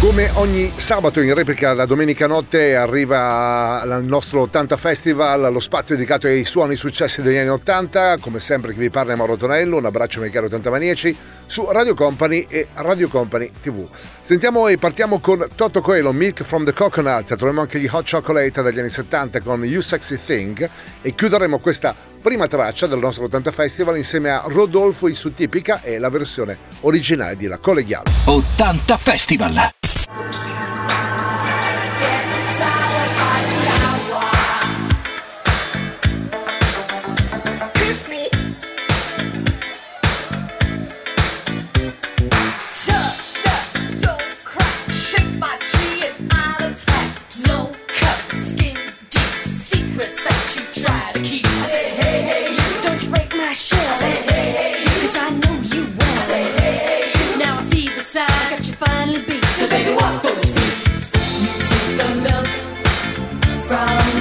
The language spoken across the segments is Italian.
Come ogni sabato in replica la domenica notte arriva il nostro 80 Festival, lo spazio dedicato ai suoni successi degli anni 80. Come sempre chi vi parla è Mauro Tonello, un abbraccio ai cari 80 maniaci su Radio Company e Radio Company TV. Sentiamo e partiamo con Toto Coelho, Milk from the Coconut, troviamo anche gli Hot Chocolate degli anni 70 con You Sexy Thing e chiuderemo questa prima traccia del nostro 80 Festival insieme a Rodolfo su Tipica e la versione originale di La Collegiale. 80 Festival! Música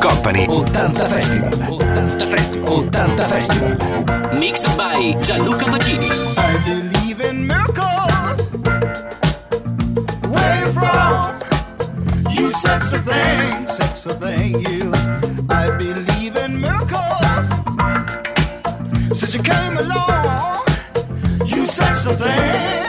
Company. 80 Festival. 80 Festival 80 Festival. Mixed by Gianluca Pacini. I believe in miracles. Where you from? You sexy thing, sexy thing you I believe in miracles. Since you came along You sexy thing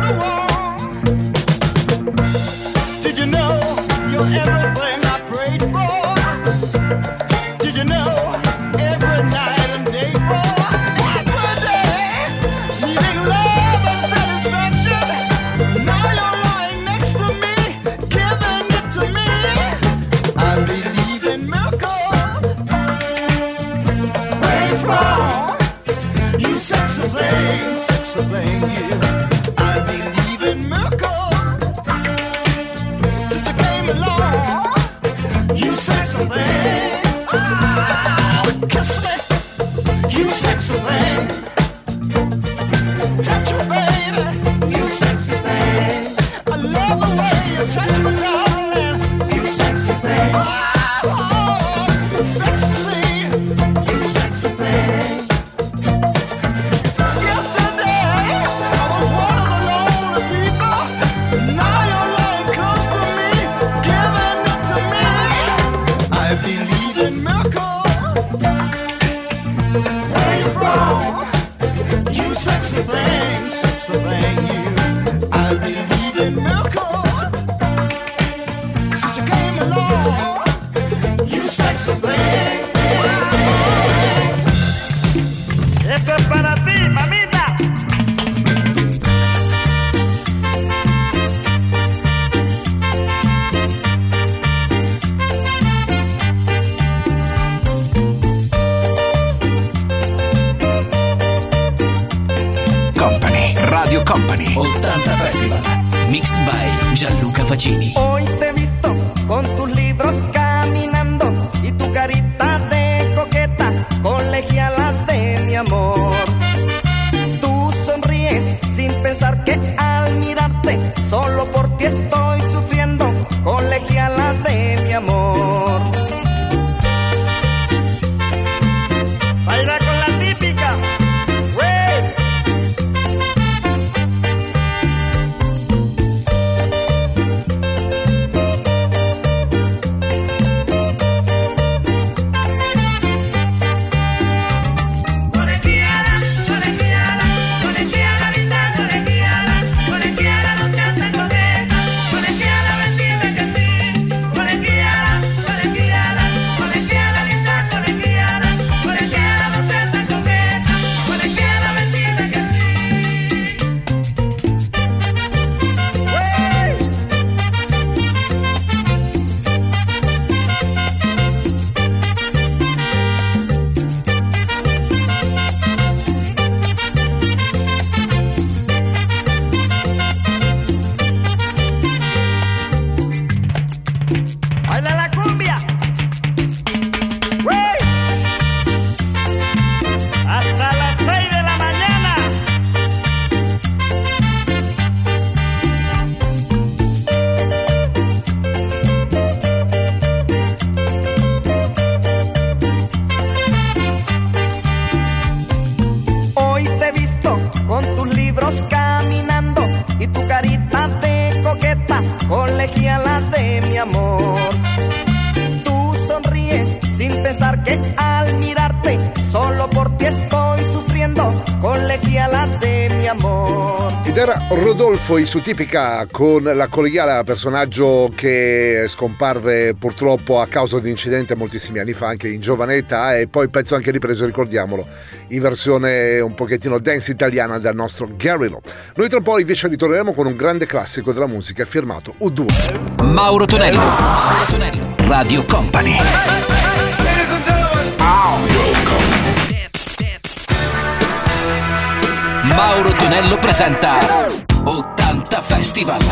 I want you sexy thing. Esto es para ti, mamita. Company, Radio Company, 80 Festival. Mixed by Gianluca Pacini. Hoy te he visto con Rodolfo Isutipica con la collegiala, personaggio che scomparve purtroppo a causa di incidente moltissimi anni fa, anche in giovane età, e poi pezzo anche ripreso, ricordiamolo, in versione un pochettino dance italiana dal nostro Gary Lo. Noi tra un po' invece ritorneremo con un grande classico della musica firmato U2. Mauro Tonello, Mauro Tonello, Radio Company. Mauro Tonello presenta 80 Festival.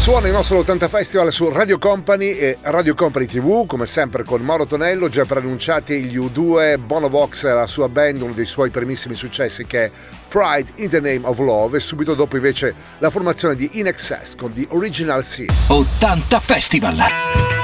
Suona il nostro 80 Festival su Radio Company e Radio Company TV, come sempre con Mauro Tonello, già preannunciati gli U2, Bono Vox e la sua band, uno dei suoi primissimi successi che è Pride in the Name of Love e subito dopo invece la formazione di In Excess con The Original Sin. 80 Festival.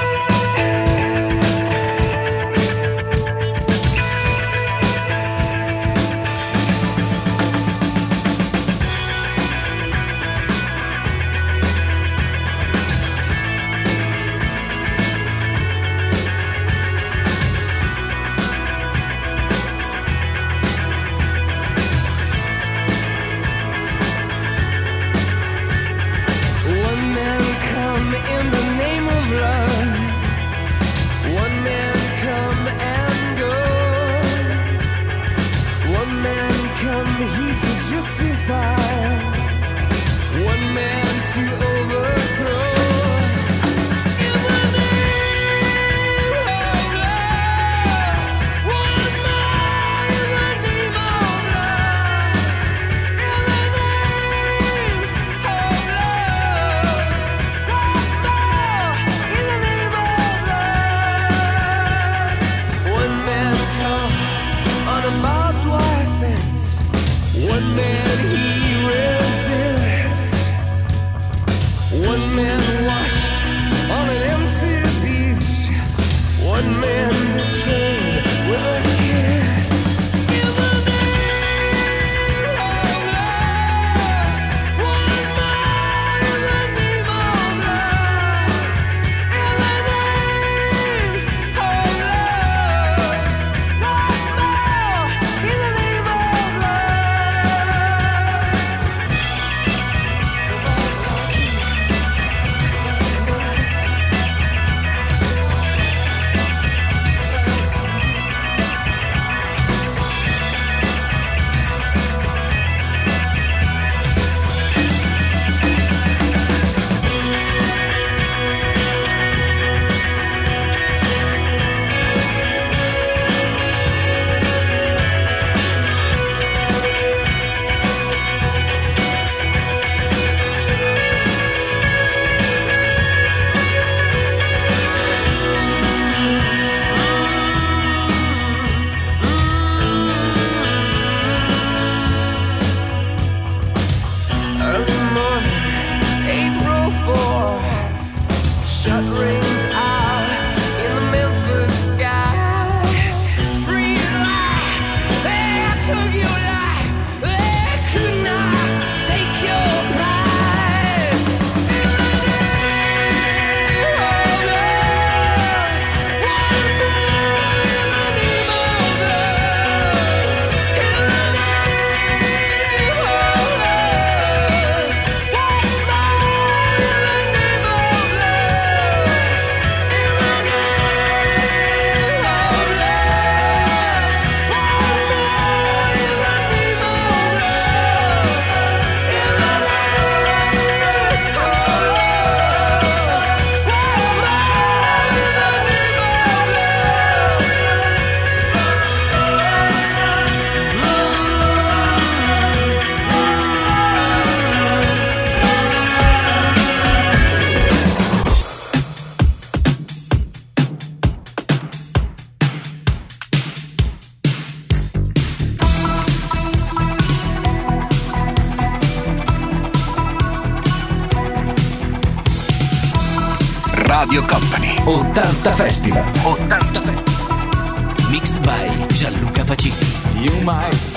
Festival. 80 Festival. Mixed by Gianluca Pacini. You might.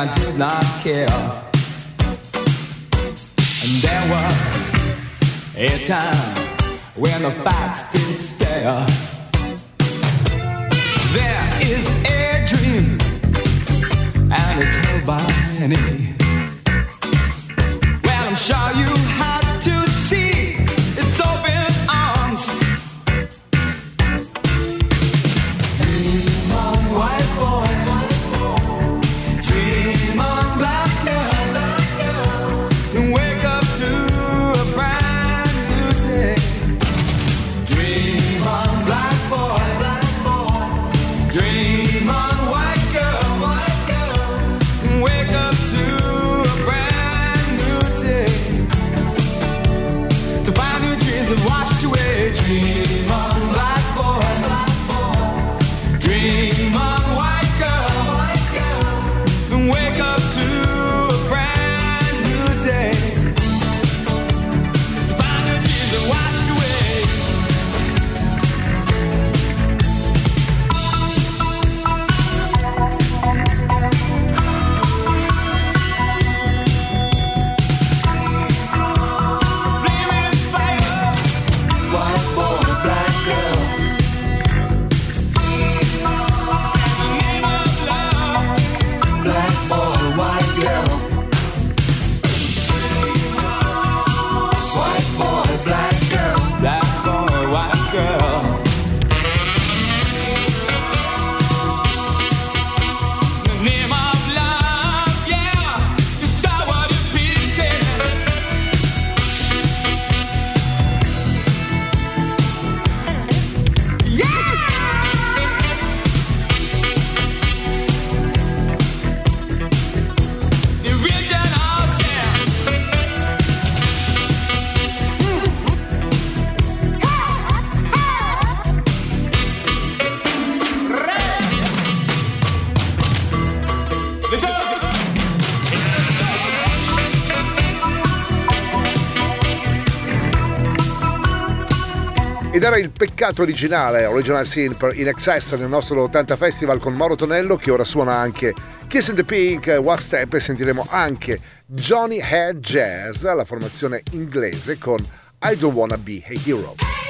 I did not care. And there was a time when the facts didn't stare. There is a dream, and it's held by many. Well, I'm sure you had to see. era il peccato originale, Original Sin per In Excess nel nostro 80 Festival con Mauro Tonello che ora suona anche Kiss and the Pink, One Step e sentiremo anche Johnny Head Jazz, la formazione inglese con I Don't Wanna Be a Hero.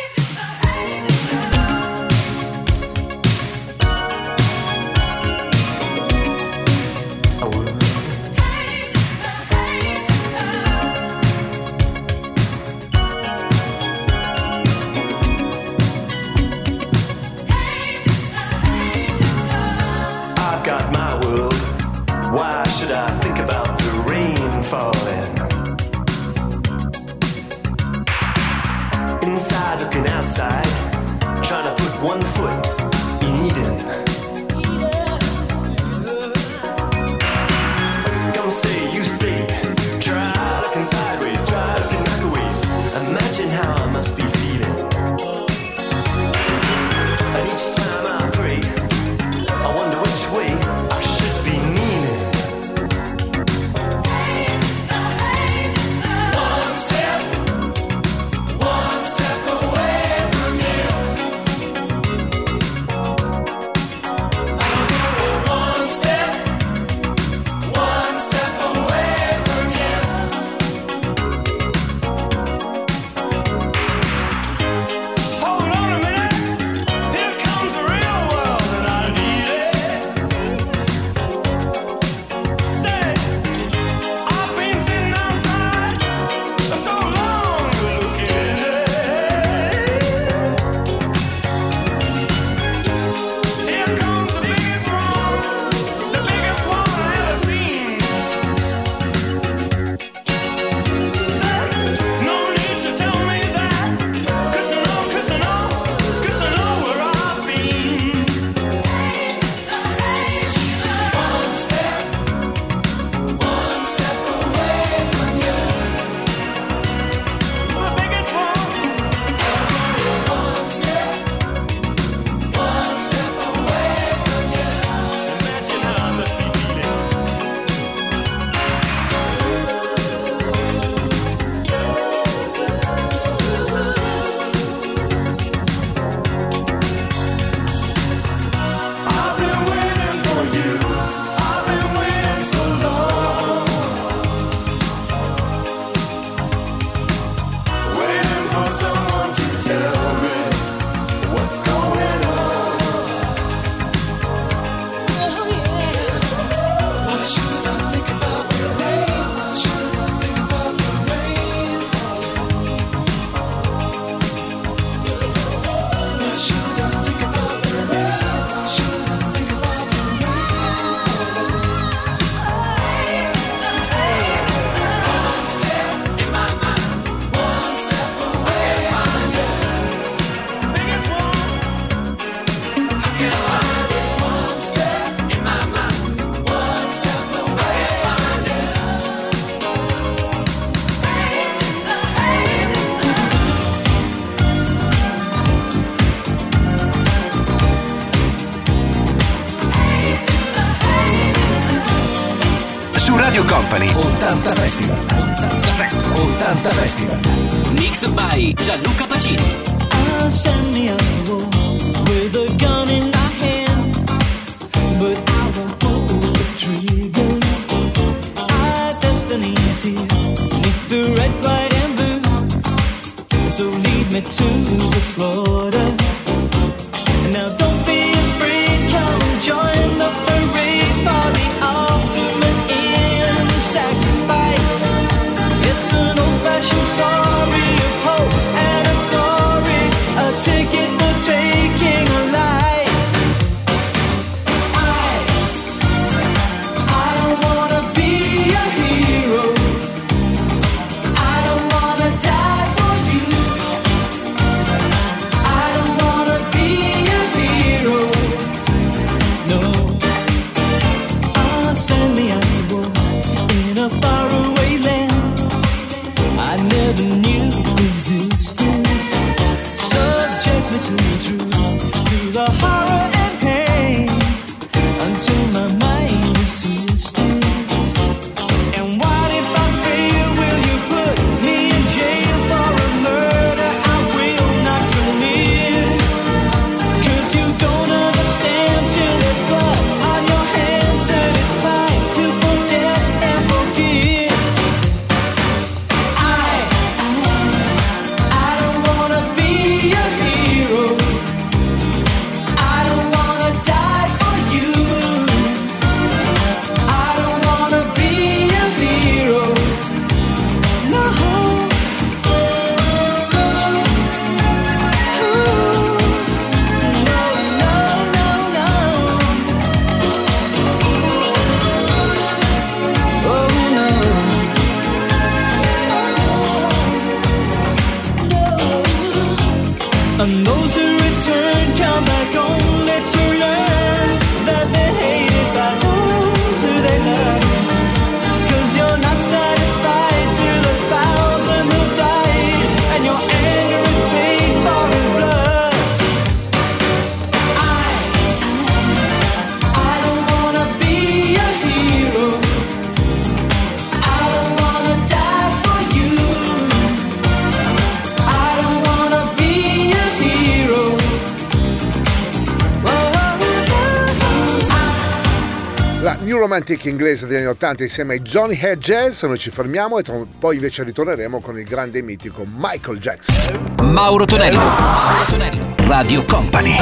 antica inglese degli anni 80 insieme ai Johnny Head Jazz, noi ci fermiamo e poi invece ritorneremo con il grande e mitico Michael Jackson. Mauro Tonello, Mauro Tonello, Radio Company.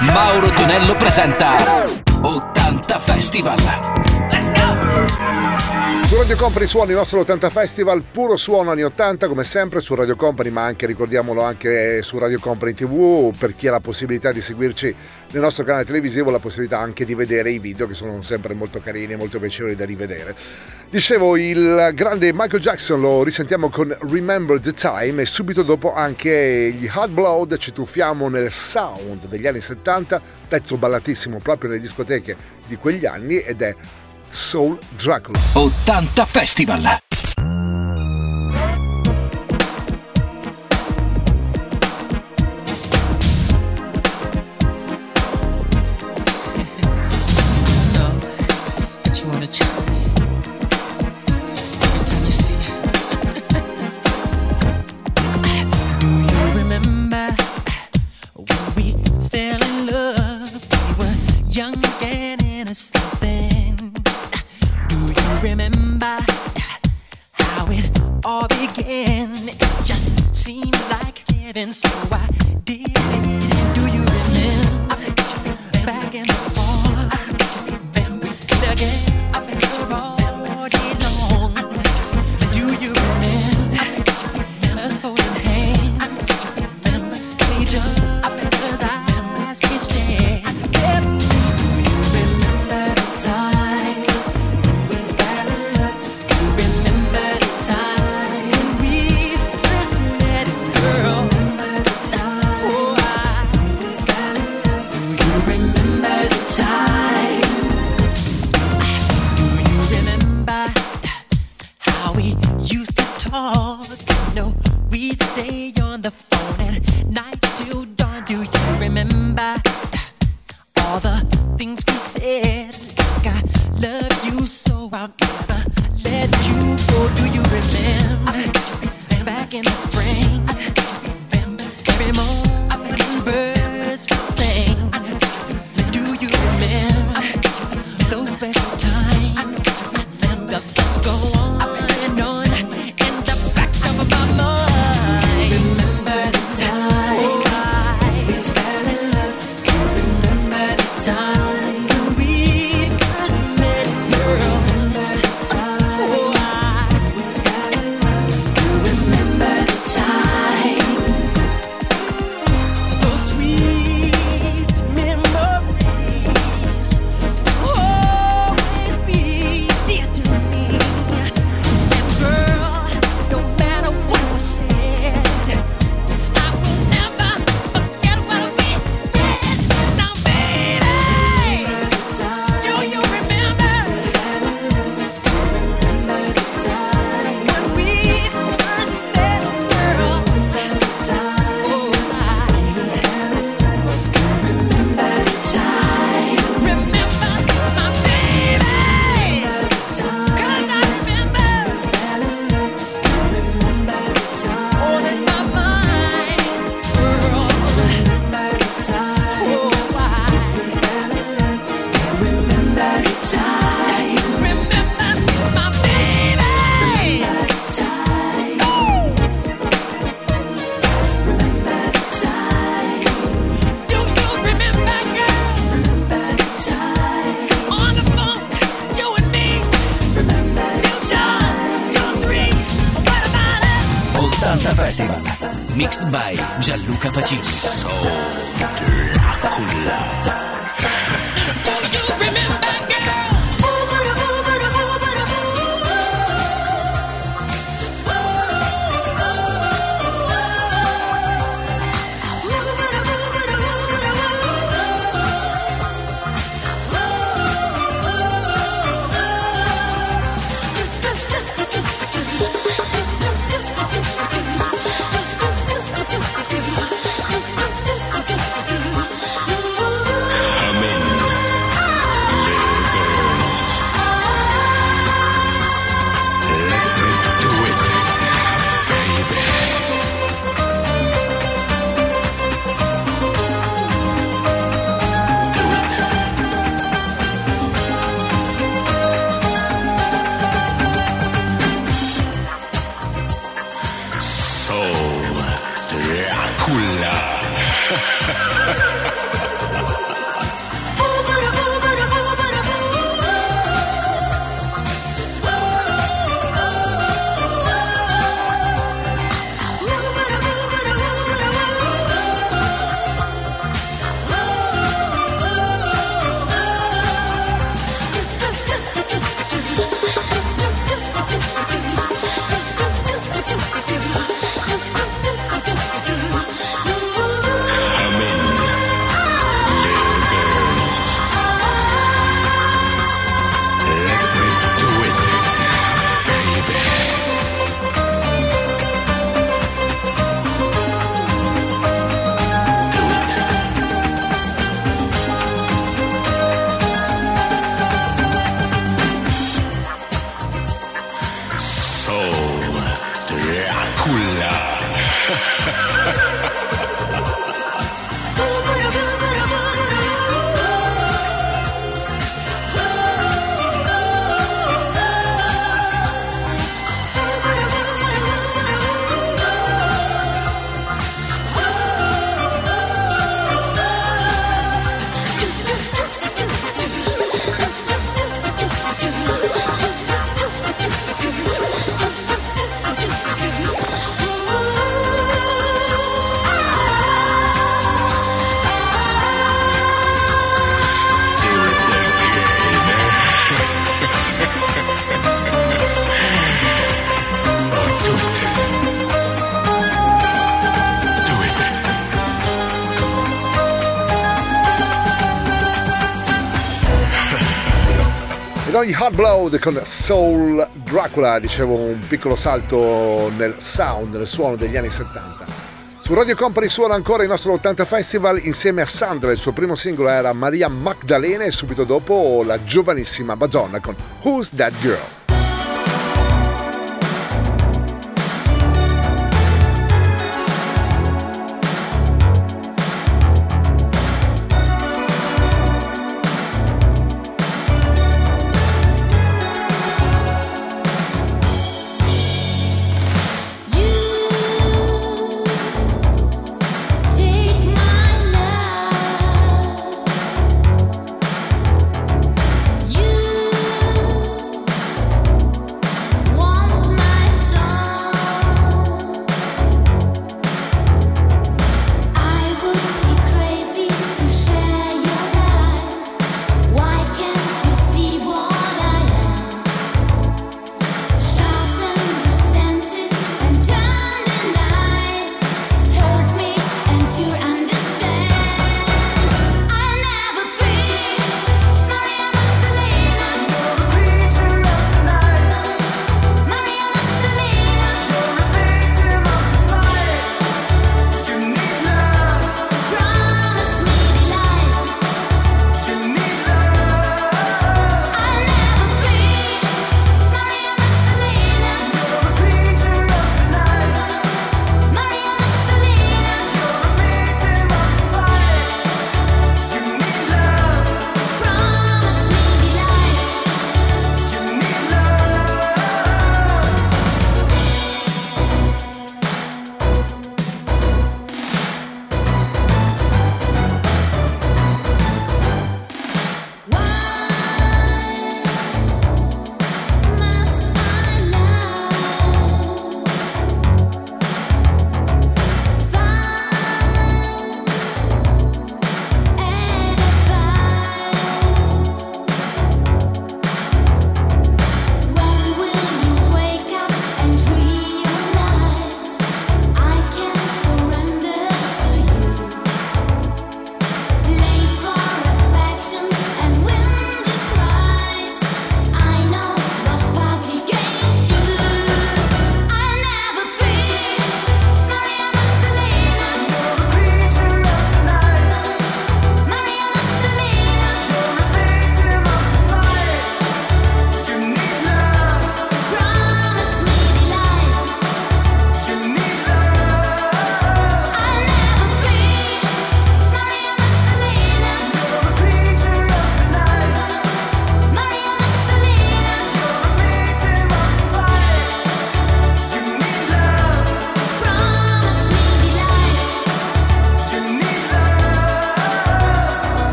Mauro Tonello presenta 80 Festival. Su Radio Company suoni il nostro 80 Festival, puro suono anni 80 come sempre su Radio Company ma anche ricordiamolo anche su Radio Company TV per chi ha la possibilità di seguirci nel nostro canale televisivo la possibilità anche di vedere i video che sono sempre molto carini e molto piacevoli da rivedere. Dicevo il grande Michael Jackson lo risentiamo con Remember the Time e subito dopo anche gli Hard Blood ci tuffiamo nel sound degli anni 70 pezzo ballatissimo proprio nelle discoteche di quegli anni ed è Soul Dracula. 80 Festival! con Donny Hardblood con Soul Dracula, dicevo un piccolo salto nel sound, nel suono degli anni 70. Su Radio Company suona ancora il nostro 80 Festival insieme a Sandra, il suo primo singolo era Maria Magdalena e subito dopo la giovanissima Madonna con Who's That Girl?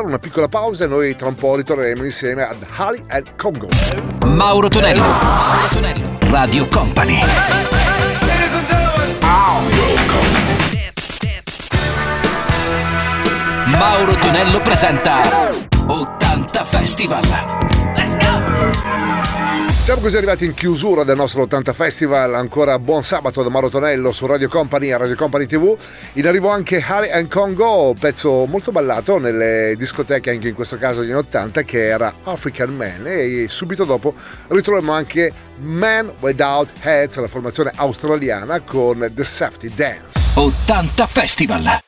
Una piccola pausa e noi tra un po' ritorneremo insieme ad Ali and Congo. Mauro Tonello. Mauro Tonello. Radio Company. Mauro Tonello presenta 80 Festival. Siamo così arrivati in chiusura del nostro 80 Festival, ancora buon sabato da Mauro Tonello su Radio Company e Radio Company TV. In arrivo anche Harry and Congo, pezzo molto ballato nelle discoteche anche in questo caso degli anni 80 che era African Man e subito dopo ritroviamo anche Man Without Heads, la formazione australiana con The Safety Dance. 80 Festival.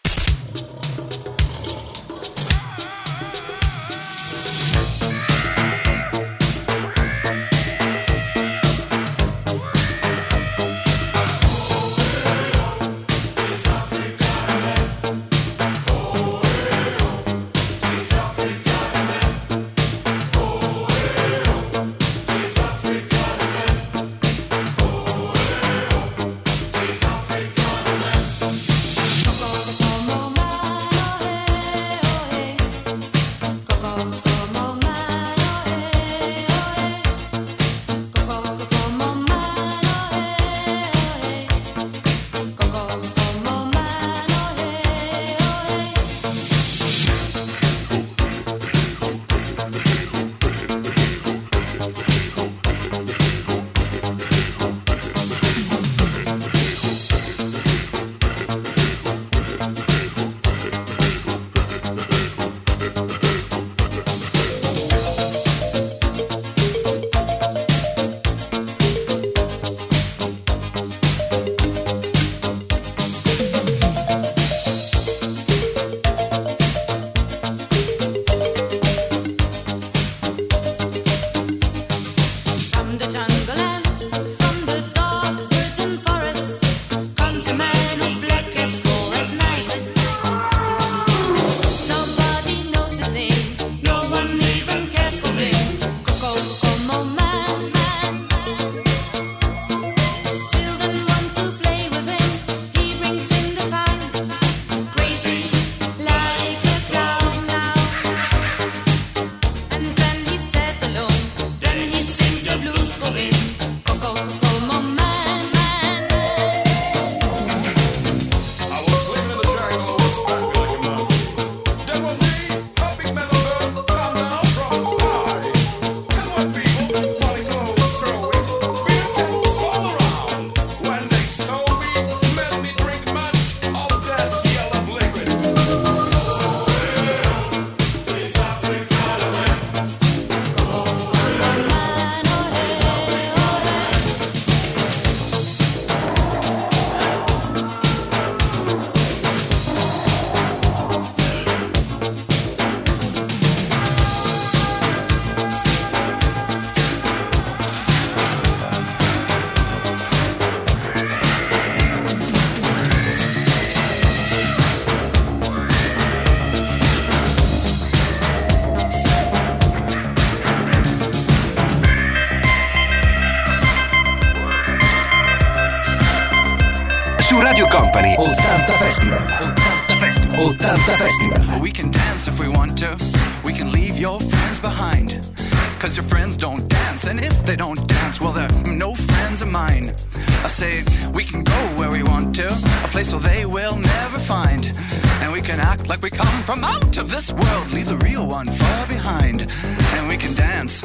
Company 80 Festival. 80 Festival. 80 Festival. We can dance if we want to. We can leave your friends behind. Cause your friends don't dance. And if they don't dance, well, they're no friends of mine. I say, we can go where we want to. A place where they will never find. And we can act like we come from out of this world. Leave the real one far behind. And we can dance.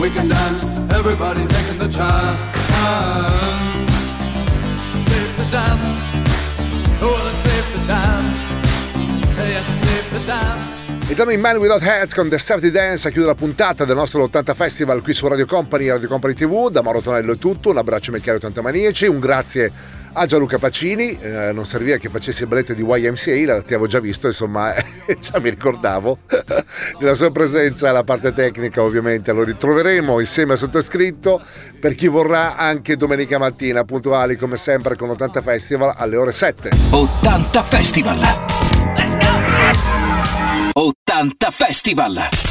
we can dance, everybody's taking the chance. Dance. Entrando in Man Without Heads con The Safety Dance a chiudere la puntata del nostro 80 Festival qui su Radio Company e Radio Company TV. Da Mauro Tonello è tutto, un abbraccio ai cari 80 maniaci, un grazie a Gianluca Pacini, eh, non serviva che facessi il balletto di YMCA, ti avevo già visto, insomma, già mi ricordavo della sua presenza alla parte tecnica ovviamente, lo ritroveremo insieme al sottoscritto per chi vorrà anche domenica mattina, puntuali come sempre con 80 Festival alle ore 7. 80 Festival. 80 Festival.